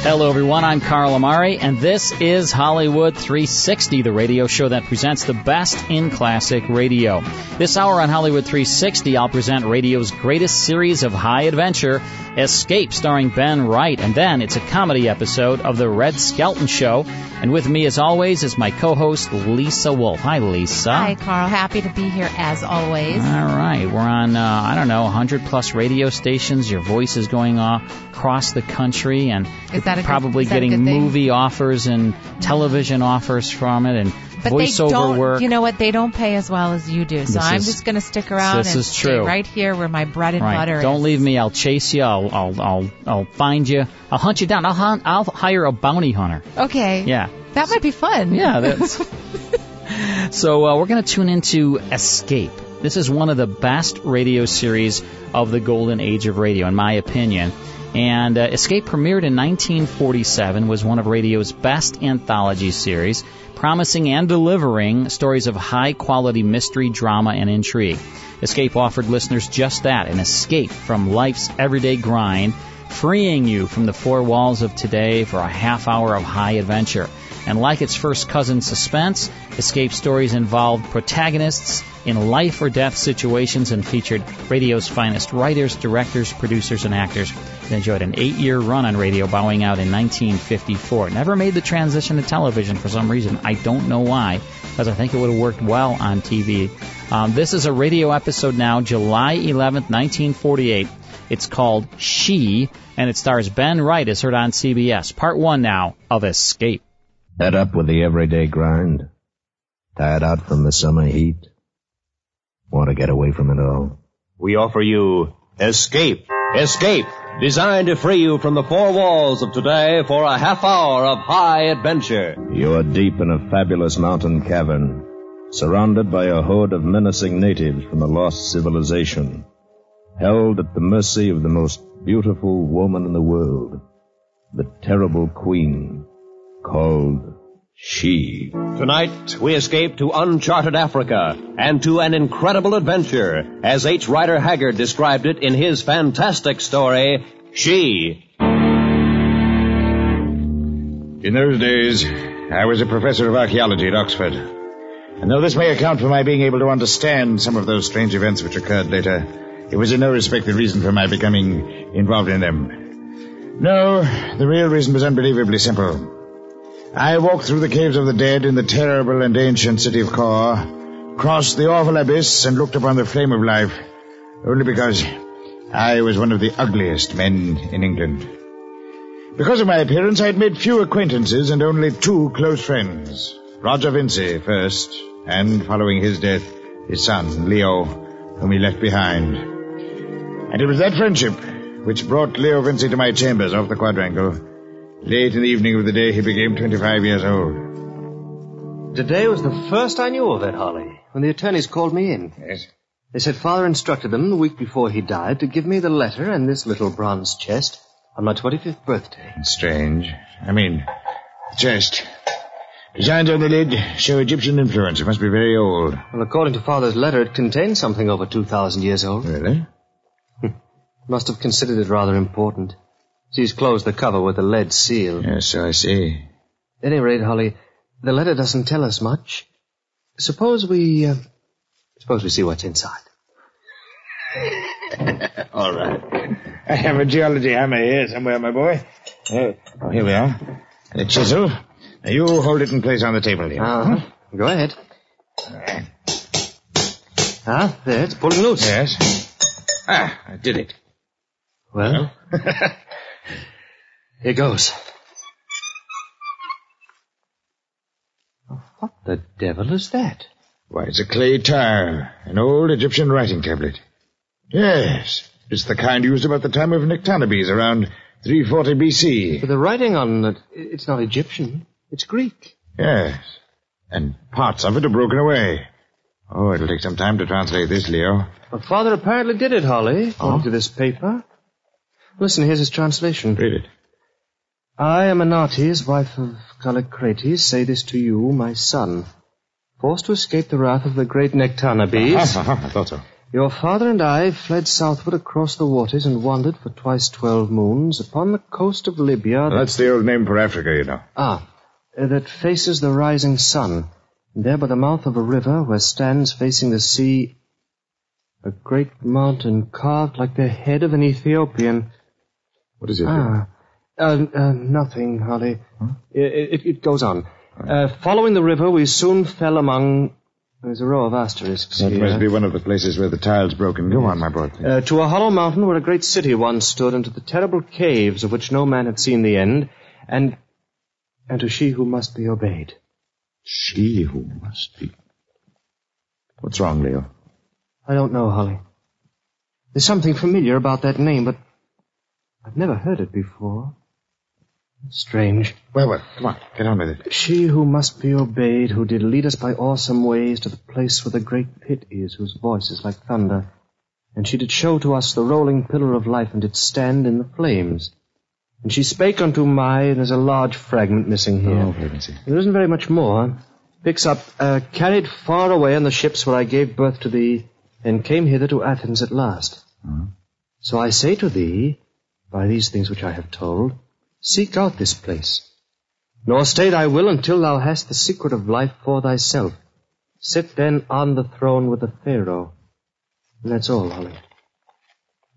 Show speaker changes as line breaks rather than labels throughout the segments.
Hello, everyone. I'm Carl Amari, and this is Hollywood 360, the radio show that presents the best in classic radio. This hour on Hollywood 360, I'll present radio's greatest series of high adventure, Escape, starring Ben Wright, and then it's a comedy episode of The Red Skelton Show. And with me, as always, is my co-host Lisa Wolf. Hi, Lisa.
Hi, Carl. Happy to be here as always.
All right, we're on uh, I don't know 100 plus radio stations. Your voice is going off across the country, and
Is that a good-
probably
is that a
getting movie offers and television offers from it, and
But
voiceover
they don't,
work.
you know what? They don't pay as well as you do. So
This
I'm
is-
just going to stick around
this
and
is
stay
true.
right here where my bread and
right.
butter
Don't
is.
leave me. I'll chase you. I'll I'll I'll, I'll find you. I'll hunt you down. I'll hunt, I'll hire a bounty hunter.
Okay.
Yeah.
That might be fun.
Yeah, that's. so uh, we're going to tune into Escape. This is one of the best radio series of the golden age of radio, in my opinion. And uh, Escape premiered in 1947, was one of radio's best anthology series, promising and delivering stories of high quality mystery, drama, and intrigue. Escape offered listeners just that an escape from life's everyday grind, freeing you from the four walls of today for a half hour of high adventure. And like its first cousin Suspense, Escape stories involved protagonists in life or death situations and featured radio's finest writers, directors, producers, and actors. It enjoyed an eight year run on radio, bowing out in 1954. It never made the transition to television for some reason. I don't know why, because I think it would have worked well on TV. Um, this is a radio episode now, July 11th, 1948. It's called She, and it stars Ben Wright as heard on CBS. Part one now of Escape.
Fed up with the everyday grind? Tired out from the summer heat? Want to get away from it all?
We offer you Escape. Escape. Designed to free you from the four walls of today for a half hour of high adventure.
You're deep in a fabulous mountain cavern, surrounded by a horde of menacing natives from a lost civilization, held at the mercy of the most beautiful woman in the world, the terrible queen, called She.
Tonight, we escape to uncharted Africa and to an incredible adventure, as H. Rider Haggard described it in his fantastic story, She.
In those days, I was a professor of archaeology at Oxford. And though this may account for my being able to understand some of those strange events which occurred later, it was in no respect the reason for my becoming involved in them. No, the real reason was unbelievably simple. I walked through the caves of the dead in the terrible and ancient city of Kor, crossed the awful abyss and looked upon the flame of life, only because I was one of the ugliest men in England. Because of my appearance, I had made few acquaintances and only two close friends. Roger Vincy first, and following his death, his son, Leo, whom he left behind. And it was that friendship which brought Leo Vincy to my chambers off the quadrangle, late in the evening of the day he became 25 years old.
Today was the first I knew of it, Holly, when the attorneys called me in.
Yes?
They said father instructed them the week before he died to give me the letter and this little bronze chest on my 25th birthday.
Strange. I mean, the chest. Designs on the lid show Egyptian influence. It must be very old.
Well, according to father's letter, it contained something over 2,000 years old.
Really?
Must have considered it rather important. He's closed the cover with a lead seal.
Yes, so I see.
At any rate, Holly, the letter doesn't tell us much. Suppose we, uh, suppose we see what's inside.
All right. I have a geology hammer here somewhere, my boy. Uh, oh, here we are. A chisel, Now, you hold it in place on the table here.
Uh-huh. Go ahead. Ah, there, it's pulling loose.
Yes. Ah, I did it.
Well, here goes. What the devil is that?
Why, it's a clay tile, an old Egyptian writing tablet. Yes, it's the kind used about the time of Nectanebes, around 340 BC.
But the writing on it, it's not Egyptian. It's Greek.
Yes, and parts of it are broken away. Oh, it'll take some time to translate this, Leo.
But father apparently did it, Holly, according
Oh?
to this paper. Listen, here's his translation.
Read it.
I, Amenartes, wife of Callicrates, say this to you, my son. Forced to escape the wrath of the great Nectanebes,
Ah, I thought so.
your father and I fled southward across the waters and wandered for twice twelve moons upon the coast of Libya. that-
That's the old name for Africa, you know.
Ah, that faces the rising sun. And there by the mouth of a river where stands facing the sea a great mountain carved like the head of an Ethiopian.
What is it?
Ah, uh, uh, nothing, Holly. It, it, it goes on. Uh, following the river, we soon fell among. There's a row of asterisks
That
here.
must be one of the places where the tile's broken. Go on, my boy.
Uh, to a hollow mountain where a great city once stood, and to the terrible caves of which no man had seen the end, and and to she who must be obeyed.
She who must be. What's wrong, Leo?
I don't know, Holly. There's something familiar about that name, but I've never heard it before. Strange.
Well, well, come on, get on with it.
She who must be obeyed, who did lead us by awesome ways to the place where the great pit is, whose voice is like thunder. And she did show to us the rolling pillar of life, and did stand in the flames. And she spake unto my, and there's a large fragment missing here.
Oh, heavens.
There isn't very much more. Picks up, uh, carried far away on the ships where I gave birth to thee, and came hither to Athens at last. So I say to thee, by these things which I have told, seek out this place. Nor stay thy will until thou hast the secret of life for thyself. Sit then on the throne with the Pharaoh. And that's all, Holly.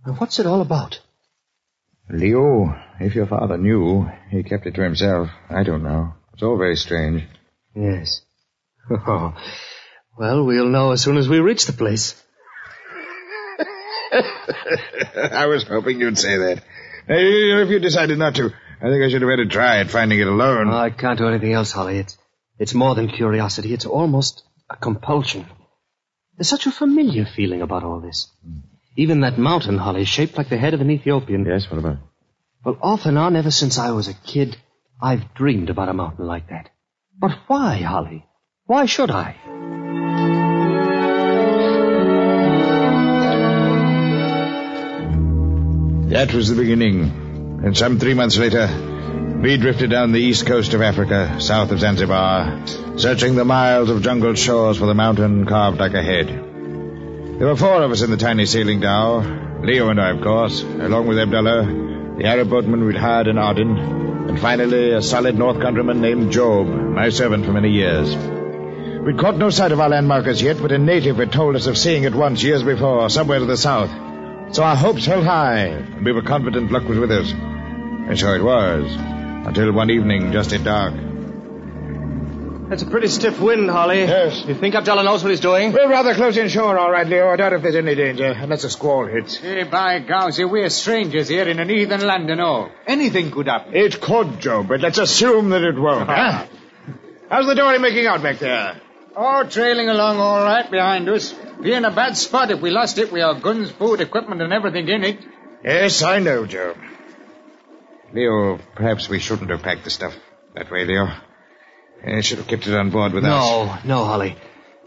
Now what's it all about?
Leo, if your father knew, he kept it to himself. I don't know. It's all very strange.
Yes. Oh, well, we'll know as soon as we reach the place.
I was hoping you'd say that. If you decided not to, I think I should have had a try at finding it alone.
I can't do anything else, Holly. It's, it's more than curiosity. It's almost a compulsion. There's such a familiar feeling about all this. Even that mountain, Holly, shaped like the head of an Ethiopian.
Yes, what about it?
Well, off and on, ever since I was a kid, I've dreamed about a mountain like that. But why, Holly? Why should I?
That was the beginning. And some three months later, we drifted down the east coast of Africa, south of Zanzibar, searching the miles of jungled shores for the mountain carved like a head. There were four of us in the tiny sailing dhow. Leo and I, of course, along with Abdullah, the Arab boatman we'd hired in Aden, and finally a solid North countryman named Job, my servant for many years. We'd caught no sight of our landmarkers yet, but a native had told us of seeing it once years before, somewhere to the south. So our hopes held high, and we were confident luck was with us. And so it was, until one evening just at dark.
That's a pretty stiff wind, Holly.
Yes.
You think Abdullah knows what he's doing?
We're rather close inshore, all right, Leo. I doubt if there's any danger, unless a squall hits.
Hey, by gauzy, we're strangers here in an heathen land and all. Anything could happen.
It could, Job, but let's assume that it won't, huh? How's the dory making out back there?
Oh, trailing along all right behind us. Be in a bad spot if we lost it with our guns, food, equipment, and everything in it.
Yes, I know, Job. Leo, perhaps we shouldn't have packed the stuff that way, Leo. I should have kept it on board with us.
No, no, Holly.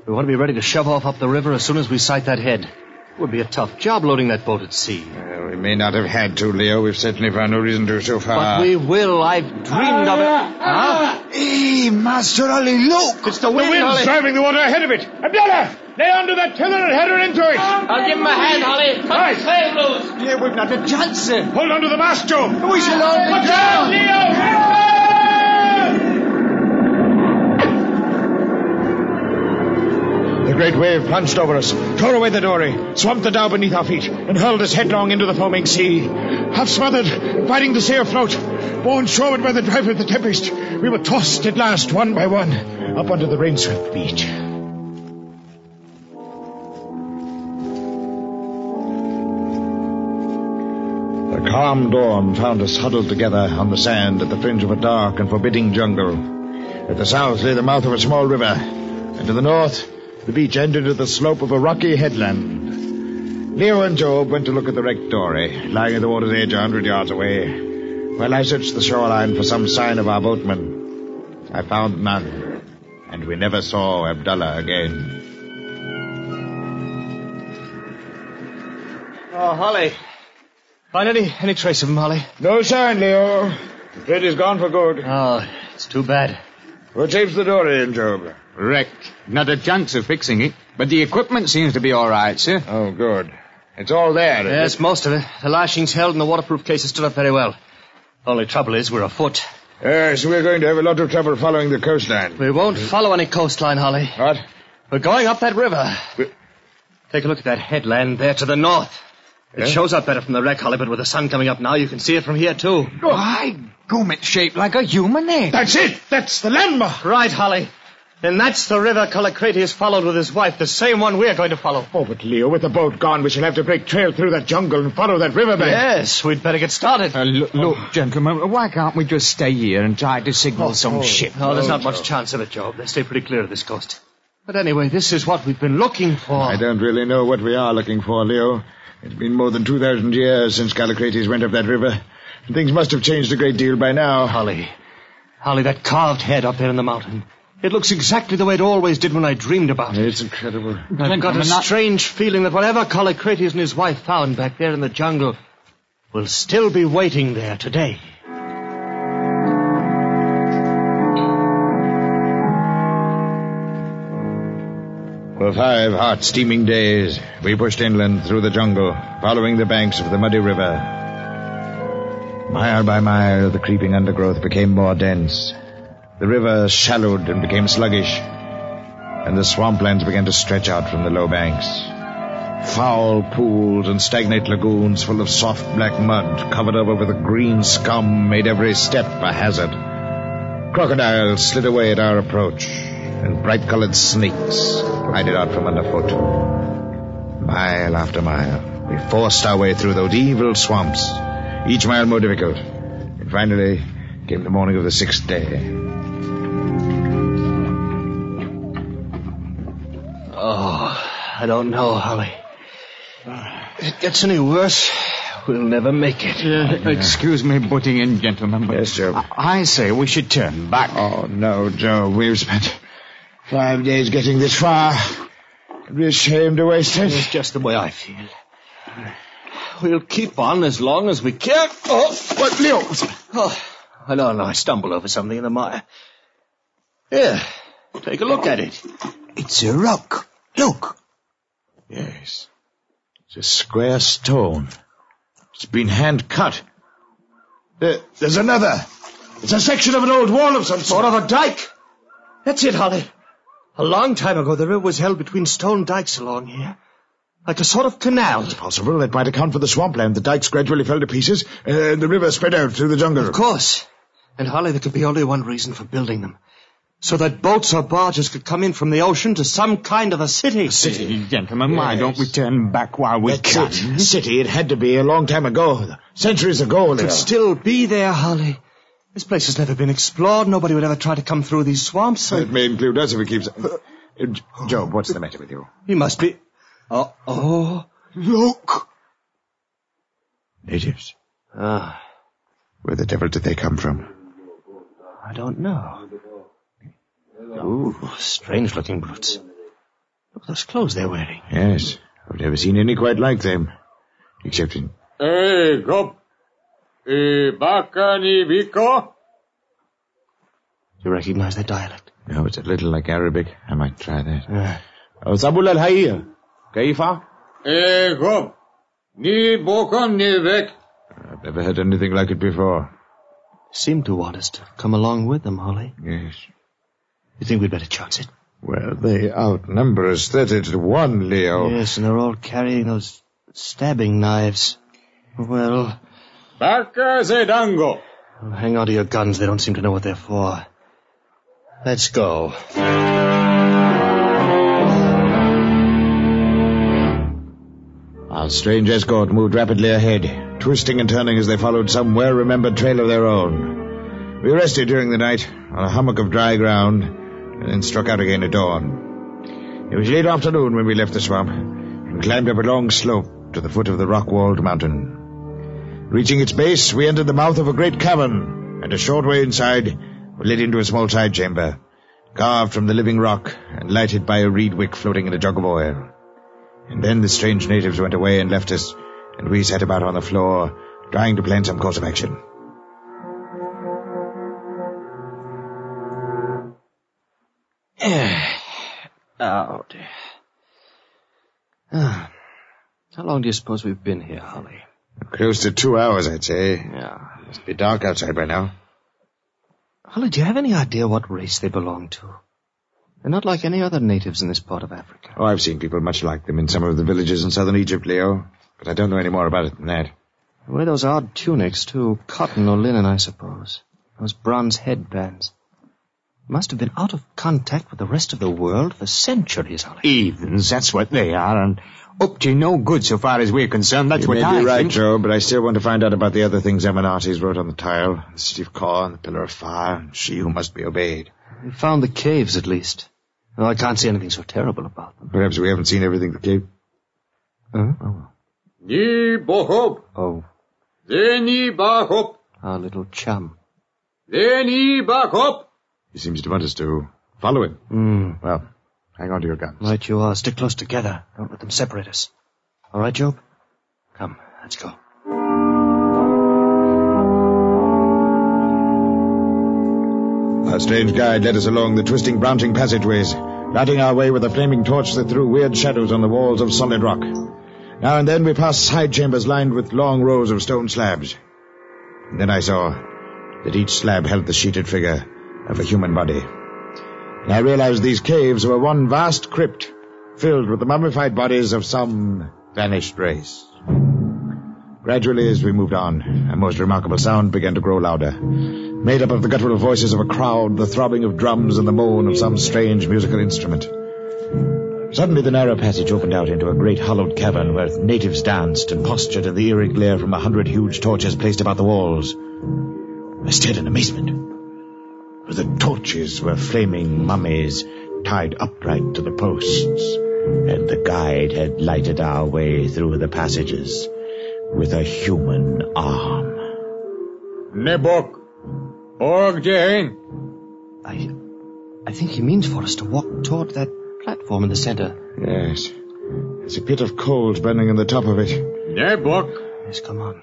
We want to be ready to shove off up the river as soon as we sight that head. It would be a tough job loading that boat at sea.
Well, we may not have had to, Leo. We've certainly found no reason to go so far.
But we will. I've dreamed of it. Huh?
Hey, Master Ali, look!
It's the wind,
the wind's
Holly.
driving the water ahead of it. Abdullah! Lay onto that tiller and head her into it!
I'll give him a hand, Holly. Cut
Right.
the sail loose.
Yeah, we've not a chance, sir.
Hold on to the mast, Job!
We shall all be
The great wave plunged over us, tore away the dory, swamped the dhow beneath our feet, and hurled us headlong into the foaming sea. Half smothered, fighting to stay afloat, Borne shoreward by the driver of the Tempest, we were tossed at last, one by one, up onto the rain-swept beach. The calm dawn found us huddled together on the sand at the fringe of a dark and forbidding jungle. At the south lay the mouth of a small river, and to the north, the beach ended at the slope of a rocky headland. Leo and Job went to look at the wrecked dory, lying at the water's edge a hundred yards away, while I searched the shoreline for some sign of our boatman. I found none, and we never saw Abdullah again.
Oh, Holly. Find any, any trace of him, Holly?
No sign, Leo. Afraid he's gone for good.
Oh, it's too bad.
What shapes the dory in, Job?
Wrecked. Not a chance of fixing it. But the equipment seems to be all right, sir.
Oh, good. It's all there.
Yes, most of it. The lashings held and the waterproof cases stood up very well. Only trouble is we're afoot.
Yes, we're going to have a lot of trouble following the coastline.
We won't follow any coastline, Holly.
What?
We're going up that river. Take a look at that headland there to the north. It
Yeah?
shows up better from the wreck, Holly, but with the sun coming up now, you can see it from here, too.
Why, gum, it's shaped like a human head.
That's it! That's the landmark!
Right, Holly. Then that's the river Callicrates followed with his wife, the same one we're going to follow.
Oh, but Leo, with the boat gone, we shall have to break trail through that jungle and follow that riverbank.
Yes, we'd better get started.
Uh, look, look, gentlemen, why can't we just stay here and try to signal some ship?
No, there's not much chance of it, Job. They stay pretty clear of this coast. But anyway, this is what we've been looking for.
I don't really know what we are looking for, Leo. It's been more than 2,000 years since Callicrates went up that river. And things must have changed a great deal by now.
Holly. Holly, that carved head up there in the mountain. It looks exactly the way it always did when I dreamed about it.
It's incredible.
I've got a strange feeling that whatever Callicrates and his wife found back there in the jungle will still be waiting there today.
For five hot, steaming days, we pushed inland through the jungle, following the banks of the muddy river. Mile by mile, the creeping undergrowth became more dense. The river shallowed and became sluggish, and the swamplands began to stretch out from the low banks. Foul pools and stagnant lagoons full of soft black mud covered over with a green scum made every step a hazard. Crocodiles slid away at our approach, and bright-colored snakes glided out from underfoot. Mile after mile, we forced our way through those evil swamps, each mile more difficult. And finally came the morning of the sixth day.
I don't know, Holly. If it gets any worse, we'll never make it.
Uh, excuse me butting in, gentlemen, but
Yes, Job.
I I say we should turn back.
Oh, no, Job. We've spent five days getting this far. It'd be a shame to waste it.
It's just the way I feel. We'll keep on as long as we can. Oh,
What, Leo?
oh I don't know. I stumbled over something in the mire. Here, take a look at it.
It's a rock. Look.
Yes. It's a square stone. It's been hand cut. There, there's another. It's a section of an old wall of some
Sort
sort.
of a dike. That's it, Holly. A long time ago, the river was held between stone dikes along here. Like a sort of canal.
It's possible that might account for the swampland. The dikes gradually fell to pieces, and the river spread out through the jungle.
Of course. And Holly, there could be only one reason for building them. So that boats or barges could come in from the ocean to some kind of a city.
A City, gentlemen, why don't we turn back while we
That's
can?
it. City. It had to be a long time ago. Centuries ago, It
Could still be there, Holly. This place has never been explored. Nobody would ever try to come through these swamps. So
It may include us if it keeps... Uh, Job, what's the matter with you?
he must be. Oh, oh, look.
Natives.
Ah,
Where the devil did they come from?
I don't know. Ooh, strange looking brutes. Look at those clothes they're wearing.
Yes. I've never seen any quite like them. Except in...
Hey, go. Eh, Bakani Viko?
You recognize their dialect?
No, it's a little like Arabic. I might try that.
Yeah.
Oh, Zabul al-Hayya. Kaifa?
Eh, go. Ni Bokon ni Vek.
I've never heard anything like it before.
Seem to want us to come along with them, Holly.
Yes.
You think we'd better chance it?
Well, they outnumber us thirty to one, Leo.
Yes, and they're all carrying those stabbing knives. Well,
Baka Zedango.
Well, hang on to your guns. They don't seem to know what they're for. Let's go.
Our strange escort moved rapidly ahead, twisting and turning as they followed some well-remembered trail of their own. We rested during the night on a hummock of dry ground, and then struck out again at dawn. It was late afternoon when we left the swamp, and climbed up a long slope to the foot of the rock-walled mountain. Reaching its base, we entered the mouth of a great cavern, and a short way inside, we led into a small side chamber, carved from the living rock and lighted by a reed wick floating in a jug of oil. And then the strange natives went away and left us, and we sat about on the floor, trying to plan some course of action.
oh, dear. Ah. How long do you suppose we've been here, Holly?
Close to two hours, I'd say.
Yeah.
It Must be dark outside by now.
Holly, do you have any idea what race they belong to? They're not like any other natives in this part of Africa.
Oh, I've seen people much like them in some of the villages in southern Egypt, Leo. But I don't know any more about it than that.
They wear those odd tunics, too. Cotton or linen, I suppose. Those bronze headbands. Must have been out of contact with the rest of the world for centuries, Holly.
Heathens, that's what they are, and up to no good so far as we're concerned. That's
you
what
may
I
be right,
think.
Job, but I still want to find out about the other things Amenartes wrote on the tile. The city of Kor and the pillar of fire, and she who must be obeyed.
We found the caves, at least. Well, I can't see anything so terrible about them.
Perhaps we haven't seen everything the cave.
Huh? Oh.
Ni bohop.
Oh,
Zeni bahop.
our little chum.
Zeni bahop.
He seems to want us to follow him.
Hmm.
Well, hang on to your guns.
Right you are. Stick close together. Don't let them separate us. All right, Job? Come, let's go.
Our strange guide led us along the twisting, branching passageways, lighting our way with a flaming torch that threw weird shadows on the walls of solid rock. Now and then we passed side chambers lined with long rows of stone slabs. And then I saw that each slab held the sheeted figure of a human body. And I realized these caves were one vast crypt filled with the mummified bodies of some vanished race. Gradually, as we moved on, a most remarkable sound began to grow louder, made up of the guttural voices of a crowd, the throbbing of drums, and the moan of some strange musical instrument. Suddenly, the narrow passage opened out into a great hollowed cavern where natives danced and postured in the eerie glare from a hundred huge torches placed about the walls. I stared in amazement. For the torches were flaming mummies tied upright to the posts, and the guide had lighted our way through the passages with a human arm.
Nebok. Org Jane.
I, I think he means for us to walk toward that platform in the center.
Yes. There's a pit of coals burning in the top of it.
Nebok.
Yes, come on.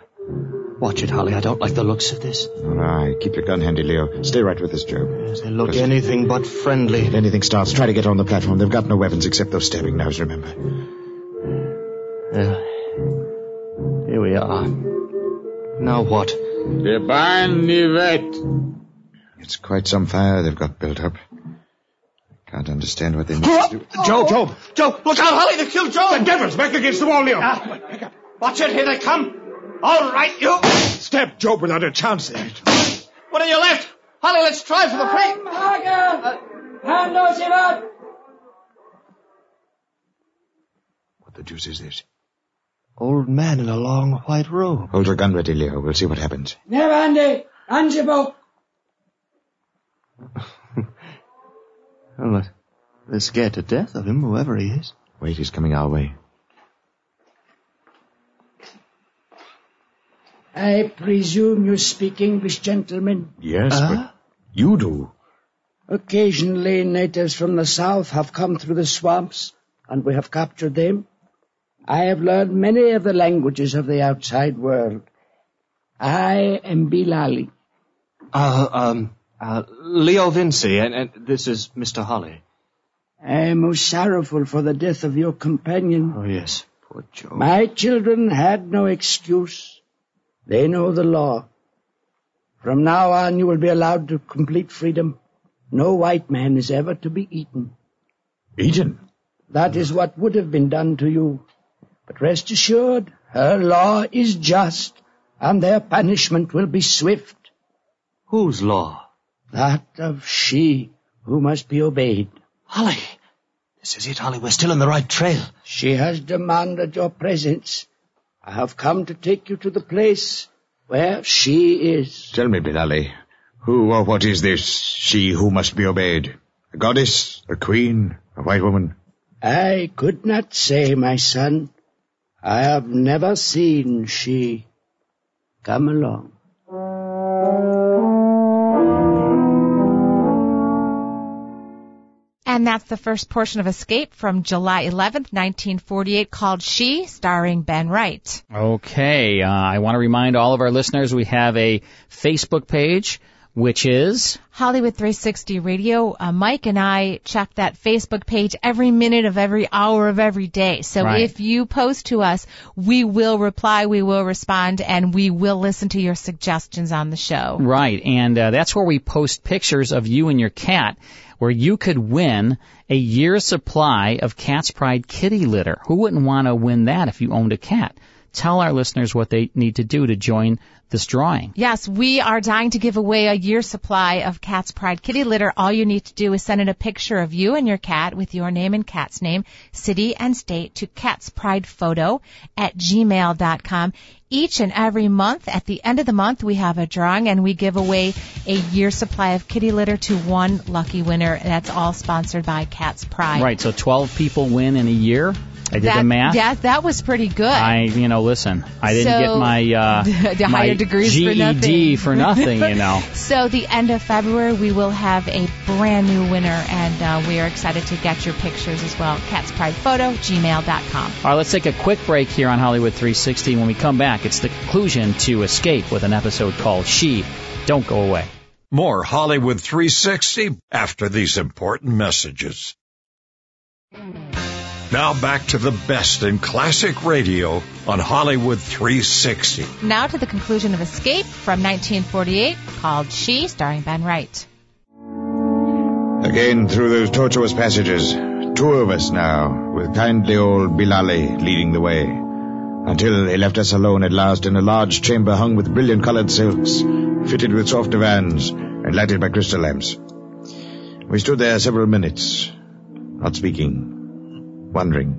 Watch it, Holly. I don't like the looks of this.
All right, keep your gun handy, Leo. Stay right with us, Job.
Yes, they look anything but friendly.
If anything starts, try to get on the platform. They've got no weapons except those stabbing knives, remember.
Yeah. Here we are. Now what?
The barn nivet.
It's quite some fire they've got built up. Can't understand what they need to do.
Job, Job,
Job, look out, Holly, they killed Job.
the devil's back against the wall, Leo.
Ah, Watch it, here they come. All right, you.
Stab Job without a chance there.
What are you left? Holly, let's try for the free.
Uh, Hand those him out.
What the deuce is this?
Old man in a long white robe.
Hold your gun ready, Leo. We'll see what happens.
Never, Andy. Ansible.
Well, they're scared to death of him, whoever he is.
Wait, he's coming our way.
I presume you speak English, gentlemen.
Yes,
Uh-huh.
but you do.
Occasionally, natives from the south have come through the swamps, and we have captured them. I have learned many of the languages of the outside world. I am Bilali.
Uh, um, uh, Leo Vincy, and, and this is Mr. Holly.
I am most sorrowful for the death of your companion.
Oh, yes. Poor Job.
My children had no excuse. They know the law. From now on, you will be allowed to complete freedom. No white man is ever to be eaten.
Eaten?
That is what would have been done to you. But rest assured, her law is just, and their punishment will be swift.
Whose law?
That of she who must be obeyed.
Holly! This is it, Holly. We're still on the right trail.
She has demanded your presence. I have come to take you to the place where she is.
Tell me, Bilali, who or what is this she who must be obeyed? A goddess? A queen? A white woman?
I could not say, my son. I have never seen she. Come along.
And that's the first portion of Escape from July 11th, 1948, called She, starring Ben Wright.
Okay, uh, I want to remind all of our listeners we have a Facebook page, which is
Hollywood 360 Radio. Uh, Mike and I check that Facebook page every minute of every hour of every day. So
Right.
if you post to us, we will reply, we will respond, and we will listen to your suggestions on the show.
Right, and uh, that's where we post pictures of you and your cat, where you could win a year's supply of Cat's Pride kitty litter. Who wouldn't want to win that if you owned a cat? Tell our listeners what they need to do to join this drawing.
Yes, we are dying to give away a year's supply of Cat's Pride kitty litter. All you need to do is send in a picture of you and your cat with your name and cat's name, city and state to Cat's Pride Photo at gmail.com. Each and every month, at the end of the month, we have a drawing and we give away a year's supply of kitty litter to one lucky winner. And that's all sponsored by Cat's Pride.
Right, so 12 people win in a year. I did
that,
the math.
Yeah, that was pretty good.
I, you know, listen, I didn't
So-
get my uh,
The
my
higher degrees for
GED
nothing.
for nothing, you know.
So the end of February, we will have a brand new winner, and uh, we are excited to get your pictures as well. Cat's Pride Photo, gmail.com.
All right, let's take a quick break here on Hollywood 360. When we come back, it's the conclusion to Escape with an episode called She. Don't go away.
More Hollywood 360 after these important messages. Now back to the best in classic radio on Hollywood 360.
Now to the conclusion of Escape from 1948, called She, starring Ben Wright.
Again through those tortuous passages. Two of us now, with kindly old Bilali leading the way. Until they left us alone at last in a large chamber hung with brilliant colored silks, fitted with soft divans, and lighted by crystal lamps. We stood there several minutes, not speaking, wondering,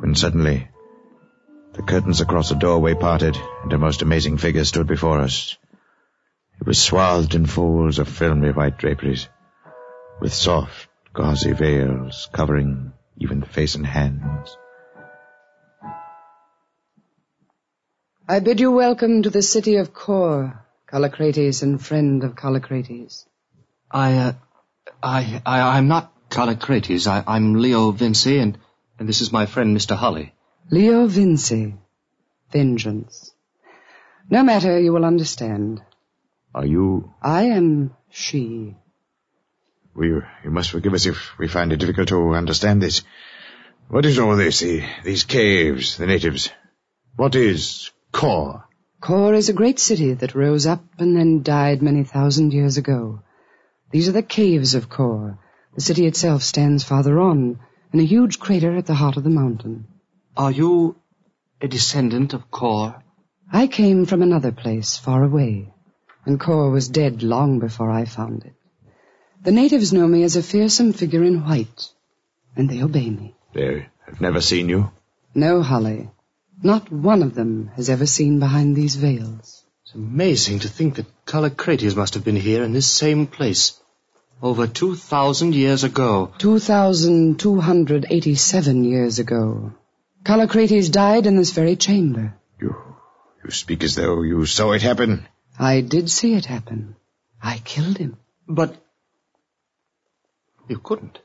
when suddenly the curtains across the doorway parted and a most amazing figure stood before us. It was swathed in folds of filmy white draperies, with soft, gauzy veils covering even the face and hands.
I bid you welcome to the city of Kor, Callicrates and friend of Callicrates.
I, uh, I, I, I'm not Callicrates. I, I'm Leo Vincy, and, and this is my friend, Mr. Holly.
Leo Vincy. Vengeance. No matter, you will understand.
Are you...
I am she.
We, you must forgive us if we find it difficult to understand this. What is all this? The, these caves, the natives. What is Kor?
Kor is a great city that rose up and then died many thousand years ago. These are the caves of Kor. The city itself stands farther on, in a huge crater at the heart of the mountain.
Are you a descendant of Kor?
I came from another place, far away, and Kor was dead long before I found it. The natives know me as a fearsome figure in white, and they obey me.
They have never seen you.
No, Holly. Not one of them has ever seen behind these veils.
It's amazing to think that Callicrates must have been here in this same place over 2,000 years ago.
2,287 years ago. Callicrates died in this very chamber.
You you speak as though you saw it happen.
I did see it happen. I killed him.
But you couldn't.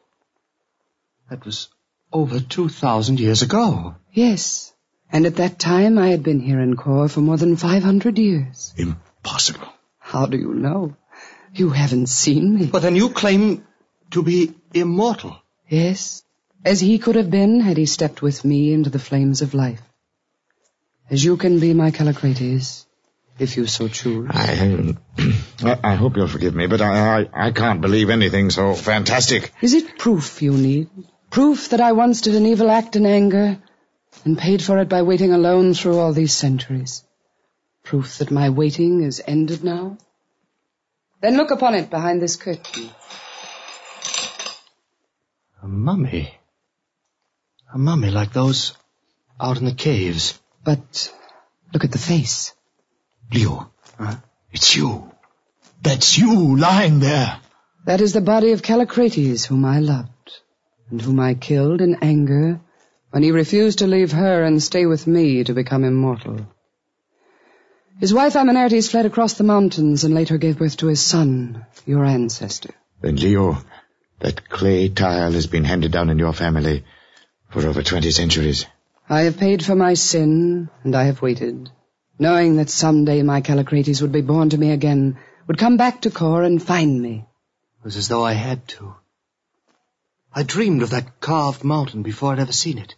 That was over 2,000 years ago.
Yes. And at that time I had been here in Kor for more than 500 years.
Impossible.
How do you know? You haven't seen me.
But then you claim to be immortal.
Yes. As he could have been had he stepped with me into the flames of life. As you can be my Callicrates, if you so choose.
I, I, uh, I hope you'll forgive me, but I, I, I can't believe anything so fantastic.
Is it proof you need? Proof that I once did an evil act in anger and paid for it by waiting alone through all these centuries? Proof that my waiting is ended now? Then look upon it behind this curtain.
A mummy. A mummy like those out in the caves.
But look at the face.
Leo, it's you. That's you lying there.
That is the body of Callicrates, whom I loved, and whom I killed in anger when he refused to leave her and stay with me to become immortal. His wife Amenartes fled across the mountains and later gave birth to his son, your ancestor.
Then, Leo, that clay tile has been handed down in your family for over twenty centuries.
I have paid for my sin, and I have waited, knowing that someday my Callicrates would be born to me again, would come back to Kor and find me.
It was as though I had to. I dreamed of that carved mountain before I'd ever seen it.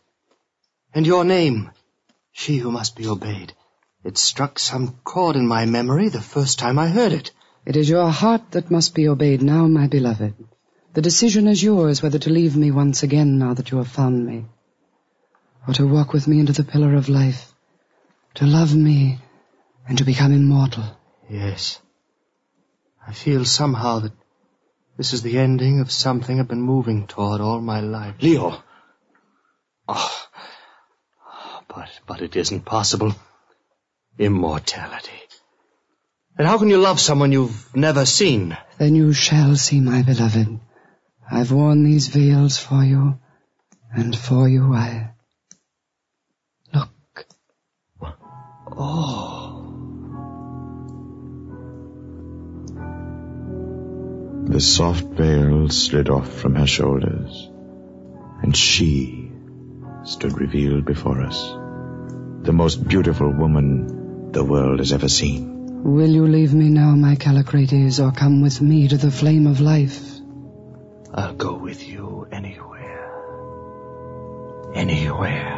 And your name, she who must be obeyed. It struck some chord in my memory the first time I heard it.
It is your heart that must be obeyed now, my beloved. The decision is yours whether to leave me once again now that you have found me, or to walk with me into the pillar of life, to love me, and to become immortal.
Yes. I feel somehow that this is the ending of something I've been moving toward all my life.
Leo.
Oh. But, but it isn't possible. Immortality. And how can you love someone you've never seen?
Then you shall see, my beloved. I've worn these veils for you, and for you I... Look.
Oh.
The soft veil slid off from her shoulders, and she stood revealed before us, the most beautiful woman the world has ever seen.
Will you leave me now, my Callicrates, or come with me to the flame of life?
I'll go with you anywhere. Anywhere.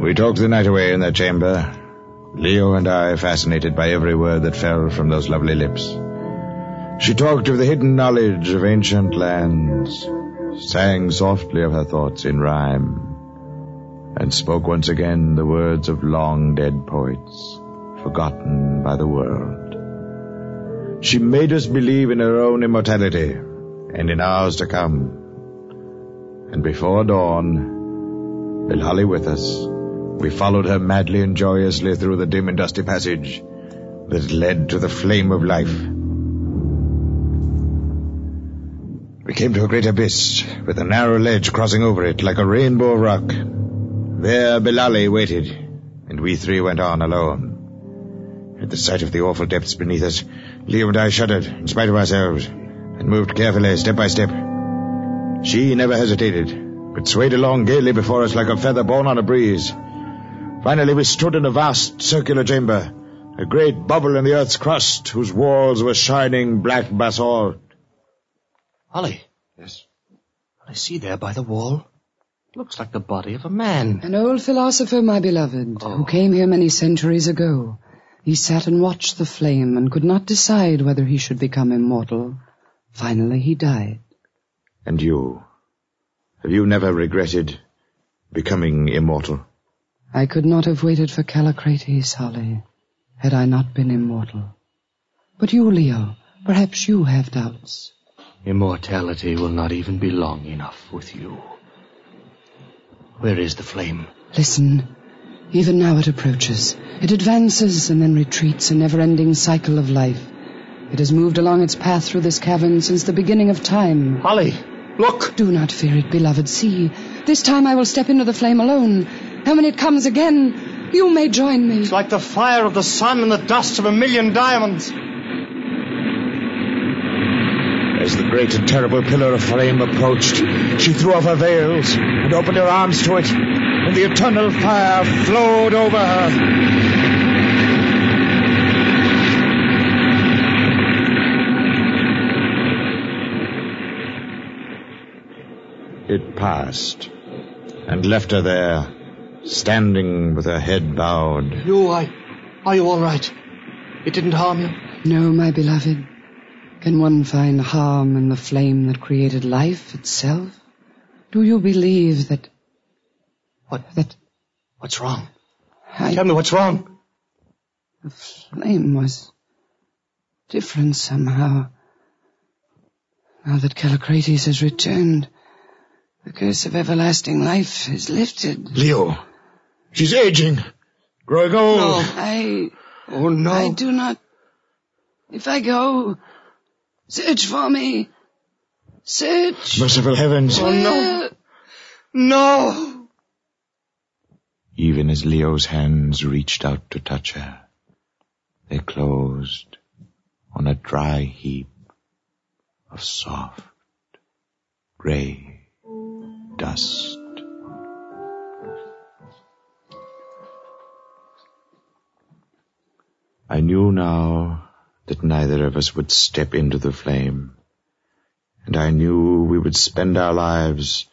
We talked the night away in that chamber, Leo and I fascinated by every word that fell from those lovely lips. She talked of the hidden knowledge of ancient lands, sang softly of her thoughts in rhyme, and spoke once again the words of long dead poets, forgotten by the world. She made us believe in her own immortality and in ours to come. And before dawn, Bilali with us, we followed her madly and joyously through the dim and dusty passage that led to the flame of life. We came to a great abyss with a narrow ledge crossing over it like a rainbow rock. There Bilali waited, and we three went on alone. At the sight of the awful depths beneath us, Leo and I shuddered in spite of ourselves and moved carefully step by step. She never hesitated, but swayed along gaily before us like a feather borne on a breeze. Finally, we stood in a vast circular chamber, a great bubble in the earth's crust, whose walls were shining black basalt.
Holly.
Yes?
I see there by the wall. Looks like the body of a man.
An old philosopher, my beloved,
Oh.
who came here many centuries ago. He sat and watched the flame and could not decide whether he should become immortal. Finally, he died.
And you? Have you never regretted becoming immortal?
I could not have waited for Callicrates, Holly, had I not been immortal. But you, Leo, perhaps you have doubts.
Immortality will not even be long enough with you. Where is the flame?
Listen. Even now it approaches. It advances and then retreats, a never-ending cycle of life. It has moved along its path through this cavern since the beginning of time.
Holly, look!
Do not fear it, beloved. See, this time I will step into the flame alone. And when it comes again, you may join me.
It's like the fire of the sun and the dust of a million diamonds.
As the great and terrible pillar of flame approached, she threw off her veils and opened her arms to it, and the eternal fire flowed over her. It passed, and left her there, standing with her head bowed.
You, I... Are you all right? It didn't harm you?
No, my beloved. Can one find harm in the flame that created life itself? Do you believe that...
What?
That
What's wrong?
I,
Tell me what's wrong.
the flame was different somehow. Now that Callicrates has returned, the curse of everlasting life is lifted.
Leo, she's aging. Growing old.
No.
I,
Oh, no.
I do not. If I go, search for me. Search.
Merciful heavens.
Oh, no. No.
Even as Leo's hands reached out to touch her, they closed on a dry heap of soft, gray dust. I knew now that neither of us would step into the flame, and I knew we would spend our lives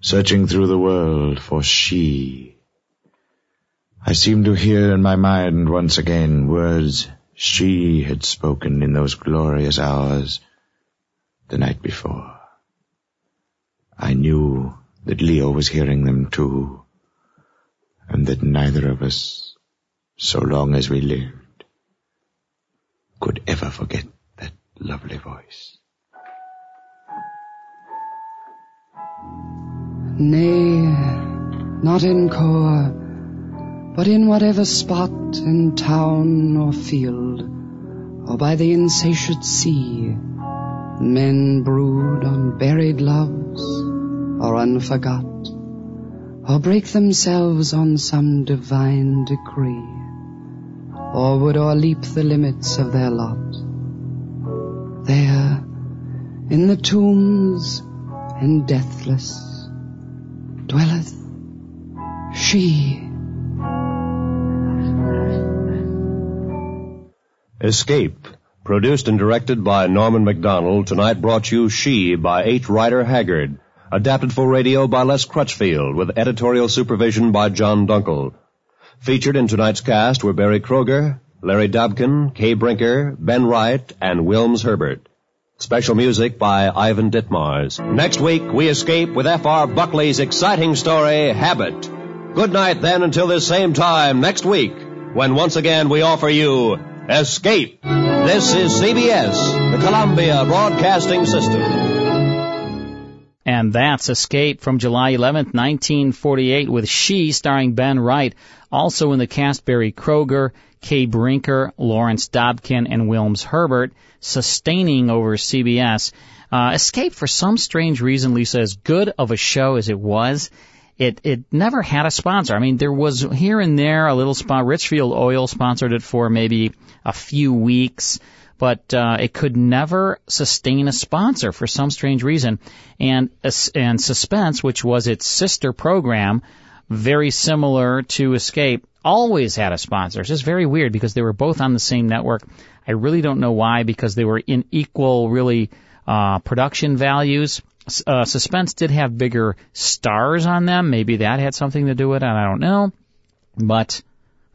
searching through the world for she. I seemed to hear in my mind once again words she had spoken in those glorious hours the night before. I knew that Leo was hearing them too, and that neither of us, so long as we lived, could ever forget that lovely voice.
Nay, not in Kor, but in whatever spot in town or field, or by the insatiate sea, men brood on buried loves or unforgot, or break themselves on some divine decree, or would o'erleap the limits of their lot. There, in the tombs and deathless, dwelleth she.
Escape, produced and directed by Norman Macdonnell, tonight brought you She by H. Rider Haggard, adapted for radio by Les Crutchfield, with editorial supervision by John Dunkel. Featured in tonight's cast were Berry Kroeger, Larry Dobkin, Kaye Brinker, Ben Wright, and Wilms Herbert. Special music by Ivan Ditmars. Next week, we escape with F.R. Buckley's exciting story, Habit. Good night then until this same time next week, when once again we offer you Escape. This is CBS, the Columbia Broadcasting System.
And that's Escape from July 11th, 1948 with She starring Ben Wright. Also in the cast Berry Kroeger, Kaye Brinker, Lawrence Dobkin, and Wilms Herbert, sustaining over CBS. Uh, Escape, for some strange reason, Lisa, as good of a show as it was, it it never had a sponsor. I mean, there was here and there a little spot. Richfield Oil sponsored it for maybe a few weeks, but uh, it could never sustain a sponsor for some strange reason. And and Suspense, which was its sister program, very similar to Escape, always had a sponsor. It's just very weird because they were both on the same network. I really don't know why because they were in equal, really, uh, production values. Uh, Suspense did have bigger stars on them. Maybe that had something to do with it. I don't know. But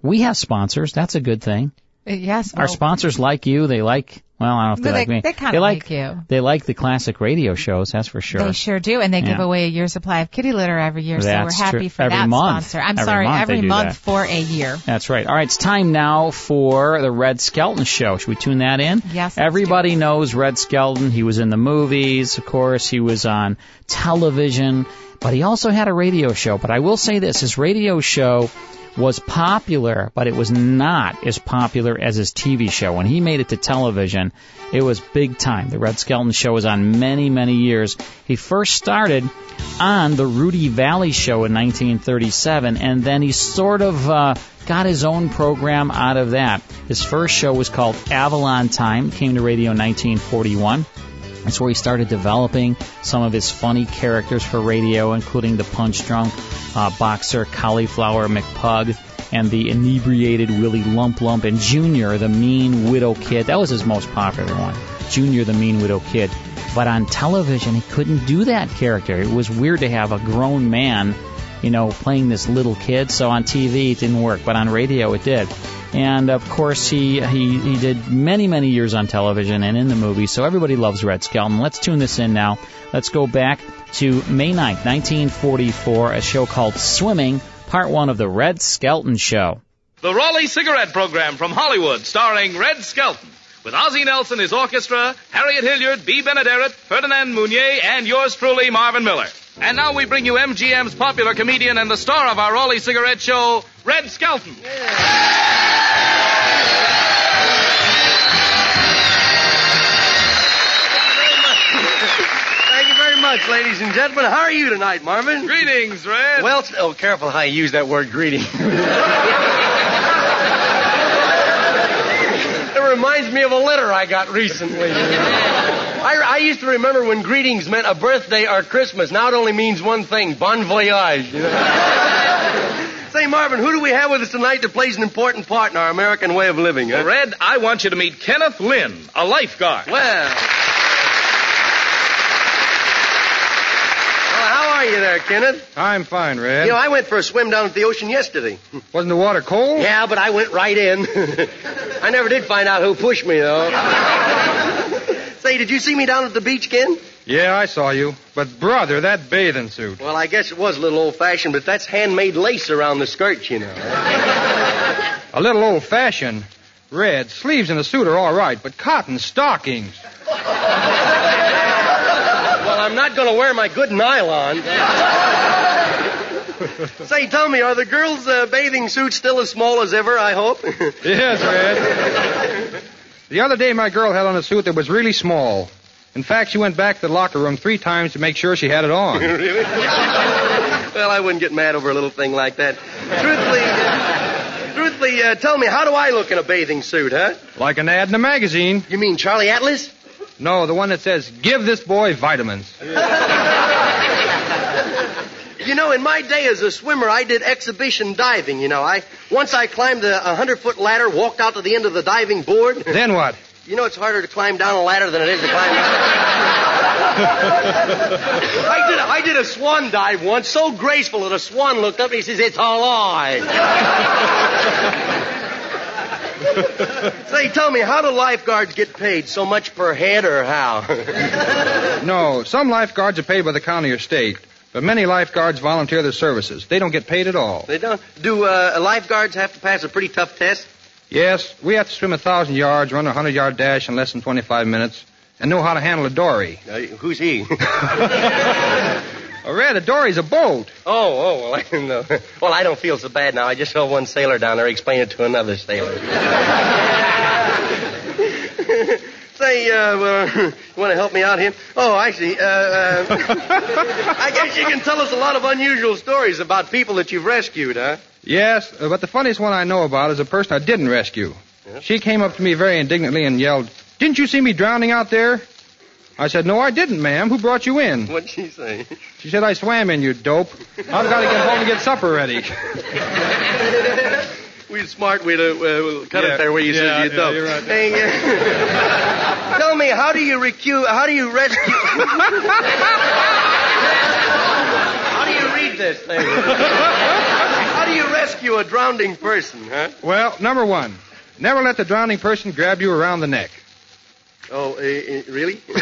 we have sponsors. That's a good thing.
Uh, yes.
Our
well,
sponsors like you. They like, well, I don't know if they,
They-
like me.
they kinda
like,
like you.
They like the classic radio shows, that's for sure.
They sure do, and they give away a year's supply of kitty litter every year, so we're happy
true.
for
Every
that
month.
sponsor. I'm
Every
sorry,
month
every month
that.
for a year.
That's right. All right, it's time now for the Red Skelton Show. Should we tune that in?
Yes.
Everybody knows Red Skelton. He was in the movies, of course. He was on television, but he also had a radio show. But I will say this: his radio show was popular, but it was not as popular as his TV show. When he made it to television, it was big time. The Red Skelton Show was on many, many years. He first started on the Rudy Vallee Show in 1937, and then he sort of uh, got his own program out of that. His first show was called Avalon Time, came to radio in 1941. That's where he started developing some of his funny characters for radio, including the punch drunk uh, boxer Cauliflower McPug and the inebriated Willie Lump Lump and Junior, the mean widdle kid. That was his most popular one. Junior, the mean widdle kid. But on television, he couldn't do that character. It was weird to have a grown man, you know, playing this little kid. So on TV, it didn't work, but on radio, it did. And of course, he, he, he did many, many years on television and in the movies, so everybody loves Red Skelton. Let's tune this in now. Let's go back to May 9th, 1944, a show called Swimming part one of the Red Skelton Show.
The Raleigh Cigarette Program from Hollywood, starring Red Skelton. With Ozzie Nelson, his orchestra, Harriet Hilliard, Bea Benaderet, Ferdinand Munier, and yours truly, Marvin Miller. And now we bring you MGM's popular comedian and the star of our Raleigh Cigarette Show, Red Skelton.
Thank you very much, ladies and gentlemen. How are you tonight, Marvin?
Greetings, Red.
Well, oh, careful how you use that word greeting. it reminds me of a letter I got recently. I, I used to remember when greetings meant a birthday or Christmas. Now it only means one thing: bon voyage. You know? Say, Marvin, who do we have with us tonight that plays an important part in our American way of living? Huh?
Red, I want you to meet Kenneth Lynn, a lifeguard.
Well. Well, how are you there, Kenneth?
I'm fine, Red.
You know, I went for a swim down at the ocean yesterday.
Wasn't the water cold?
Yeah, but I went right in. I never did find out who pushed me, though. Say, did you see me down at the beach, Ken?
Yeah, I saw you. But, brother, that bathing suit.
Well, I guess it was a little old fashioned, but that's handmade lace around the skirt, you know.
A little old fashioned. Red, sleeves in the suit are all right, but cotton stockings.
Well, I'm not going to wear my good nylon. Say, tell me, are the girls' uh, bathing suits still as small as ever, I hope?
Yes, Red. The other day, my girl had on a suit that was really small. In fact, she went back to the locker room three times to make sure she had it on.
really? well, I wouldn't get mad over a little thing like that. Truthfully, uh, truthfully, uh, tell me, how do I look in a bathing suit, huh?
Like an ad in a magazine.
You mean Charlie Atlas?
No, the one that says, give this boy vitamins.
You know, in my day as a swimmer, I did exhibition diving. You know, I once I climbed a, a hundred foot ladder, walked out to the end of the diving board.
Then what?
You know, it's harder to climb down a ladder than it is to climb. I did. I did a swan dive once, so graceful that a swan looked up and he says, "It's all I." Say, tell me, how do lifeguards get paid? So much per head, or how?
no, some lifeguards are paid by the county or state, but many lifeguards volunteer their services. They don't get paid at all.
They don't. Do uh, lifeguards have to pass a pretty tough test?
Yes, we have to swim a thousand yards, run a hundred yard dash in less than 25 minutes, and know how to handle a dory.
Uh, who's he?
Oh, Red, a dory's a boat.
Oh, oh, well, I don't know. Well, I don't feel so bad now. I just saw one sailor down there explain it to another sailor. Say, uh, well, you want to help me out here? Oh, I see. Uh, uh, I guess you can tell us a lot of unusual stories about people that you've rescued, huh?
Yes, uh, but the funniest one I know about is a person I didn't rescue. She came up to me very indignantly and yelled, Didn't you see me drowning out there? I said, No, I didn't, ma'am. Who brought you in?
What'd she say?
She said, I swam in, you dope. I've got to get home and get supper ready.
We're smart. We'd uh, cut
Yeah,
it there where you
yeah,
said you
yeah,
don't.
you're right.
Hey, uh, tell me, how do you recu- How do you rescue? how do you read this thing? how do you rescue a drowning person, huh?
Well, number one, never let the drowning person grab you around the neck.
Oh, uh, uh, really? I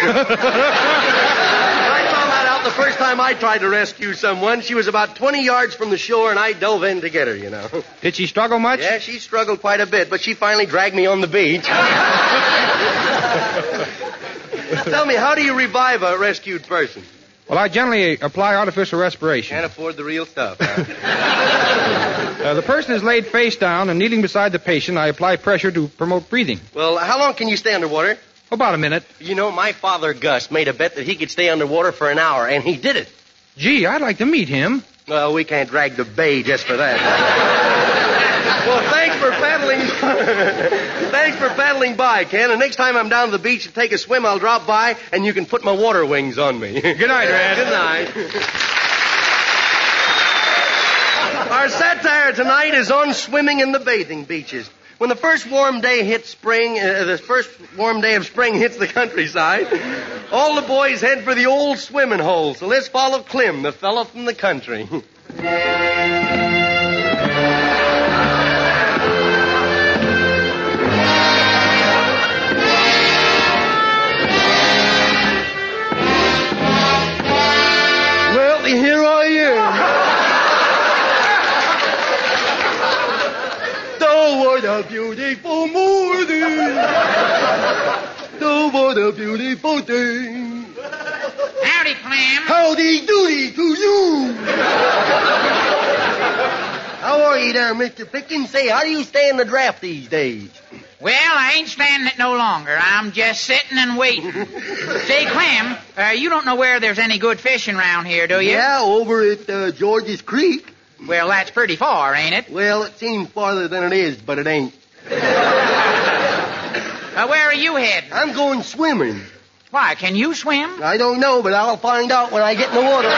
found that out the first time I tried to rescue someone. She was about 20 yards from the shore, and I dove in to get her, you know.
Did she struggle much?
Yeah, she struggled quite a bit, but she finally dragged me on the beach. Tell me, how do you revive a rescued person?
Well, I generally apply artificial respiration.
Can't afford the real stuff. Huh?
Uh, the person is laid face down and kneeling beside the patient. I apply pressure to promote breathing.
well, how long can you stay underwater?
About a minute.
You know, my father, Gus, made a bet that he could stay underwater for an hour, and he did it.
Gee, I'd like to meet him.
Well, we can't drag the bay just for that. well, thanks for paddling. thanks for paddling by, Ken. And next time I'm down to the beach to take a swim, I'll drop by, and you can put my water wings on me.
Good night, Red.
Good night. Our satire tonight is on swimming in the bathing beaches. When the first warm day hits spring, uh, the first warm day of spring hits the countryside, all the boys head for the old swimming hole. So let's follow Clem, the fellow from the country. a beautiful morning. Oh, what a beautiful day.
Howdy, Clem.
Howdy doody to you. How are you there, Mr. Pickens? Say, how do you stand the draft these days?
Well, I ain't standing it no longer. I'm just sitting and waiting. Say, Clem, uh, you don't know where there's any good fishing around here, do you?
Yeah, over at uh, George's Creek.
Well, that's pretty far, ain't it?
Well, it seems farther than it is, but it ain't.
Uh, where are you heading?
I'm going swimming.
Why, can you swim?
I don't know, but I'll find out when I get in the water.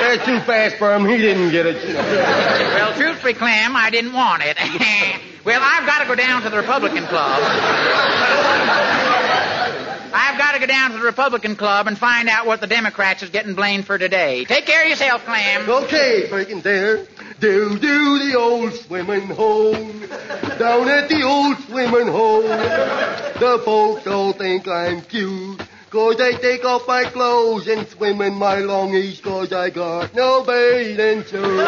That's too fast for him. He didn't get it.
Well, truthfully, Clem, I didn't want it. well, I've got to go down to the Republican Club. I've got to go down to the Republican Club and find out what the Democrats is getting blamed for today. Take care of yourself, Clem.
Okay, freaking there. Do do the old swimming hole. Down at the old swimming hole. The folks all think I'm cute. Cause I take off my clothes and swim in my longies cause I got no bathing suit.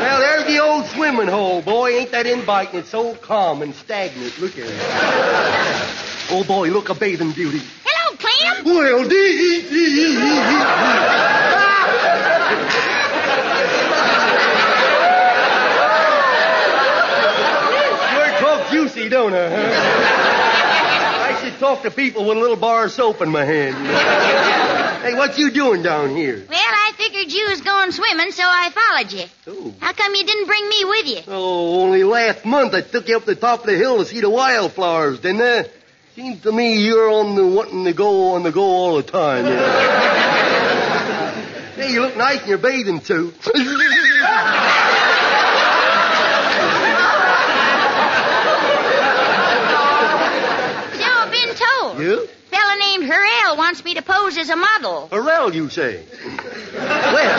Well, there's the old swimming hole, boy. Ain't that inviting? It's so calm and stagnant. Look at it. Oh, boy, look, a bathing beauty.
Hello, Clem.
Well, dee dee Sure talk juicy, don't I? Huh? I should talk to people with a little bar of soap in my hand. hey, what you doing down here?
Well, I figured you was going swimming, so I followed you.
Oh.
How come you didn't bring me with you?
Oh, only last month I took you up the top of the hill to see the wildflowers, didn't I? Seems to me you're on the wanting to go on the go all the time. Know? hey, you look nice in your bathing suit.
So I've been told.
you?
Fella named Hurrell wants me to pose as a model.
Hurrell, you say? Well,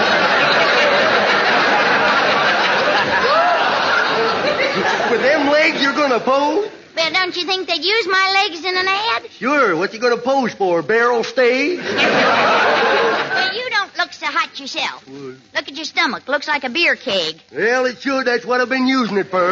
with them legs you're gonna pose?
Well, don't you think they'd use my legs in an ad?
Sure. What you gonna pose for? Barrel stage?
Well, you don't look so hot yourself. Look at your stomach. Looks like a beer keg.
Well, it should. That's what I've been using it for.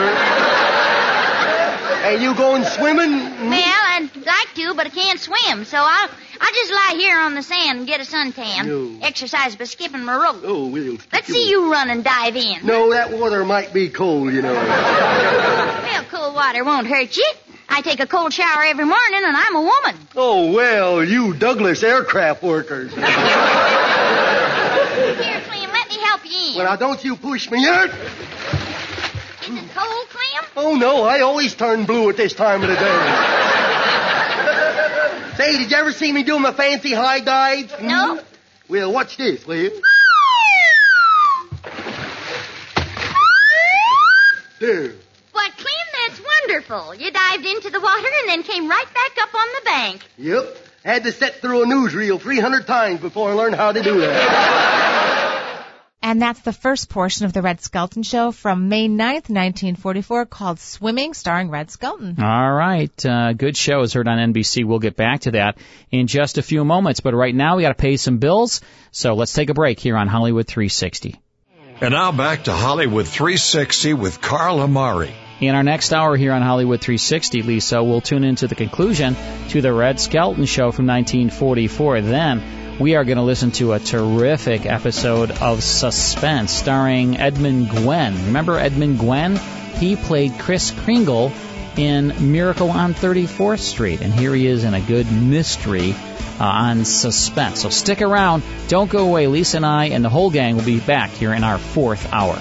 hey, you going swimming?
Well, I'd like to, but I can't swim, so I'll I'll just lie here on the sand and get a suntan.
No.
Exercise by skipping my rope.
Oh, we'll.
Let's see you run and dive in.
No, that water might be cold, you know.
Well, cool water won't hurt you. I take a cold shower every morning, and I'm a woman.
Oh, well, you Douglas aircraft workers.
Here, Clem, let me help you in.
well, now, don't you push me out.
Is it cold, Clem?
Oh, no, I always turn blue at this time of the day. Say, did you ever see me do my fancy high dives?
No.
Well, watch this, will you? There.
Why, Clem, that's wonderful. You dived into the water and then came right back up on the bank.
Yep. Had to set through a newsreel 300 times before I learned how to do that.
And that's the first portion of the Red Skelton Show from May 9th, 1944, called Swimming, starring Red Skelton.
All right. Uh, good show is heard on NBC. We'll get back to that in just a few moments. But right now, we got to pay some bills. So let's take a break here on Hollywood 360.
And now back to Hollywood 360 with Carl Amari.
In our next hour here on Hollywood 360, Lisa, we'll tune into the conclusion to the Red Skelton Show from 1944. Then we are going to listen to a terrific episode of Suspense starring Edmund Gwenn. Remember Edmund Gwenn? He played Kris Kringle in Miracle on 34th Street, and here he is in a good mystery uh, on Suspense. So stick around. Don't go away. Lisa and I and the whole gang will be back here in our fourth hour.